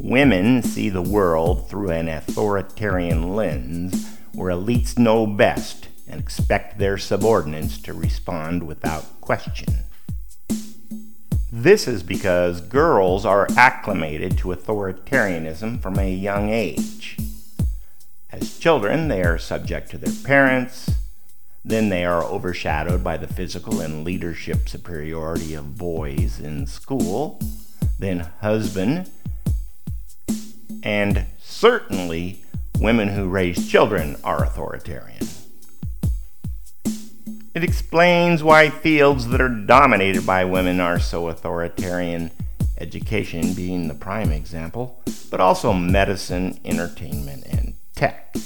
Women see the world through an authoritarian lens where elites know best and expect their subordinates to respond without question. This is because girls are acclimated to authoritarianism from a young age. As children, they are subject to their parents, then they are overshadowed by the physical and leadership superiority of boys in school, then husband, and certainly women who raise children are authoritarian. It explains why fields that are dominated by women are so authoritarian, education being the prime example, but also medicine, entertainment, and tech.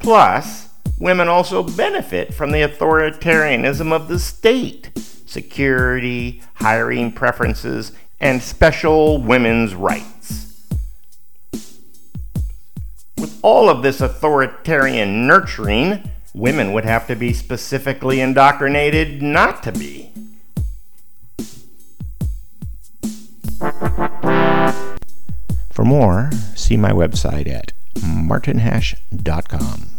Plus, women also benefit from the authoritarianism of the state security, hiring preferences, and special women's rights. All of this authoritarian nurturing, women would have to be specifically indoctrinated not to be. For more, see my website at martinhash.com.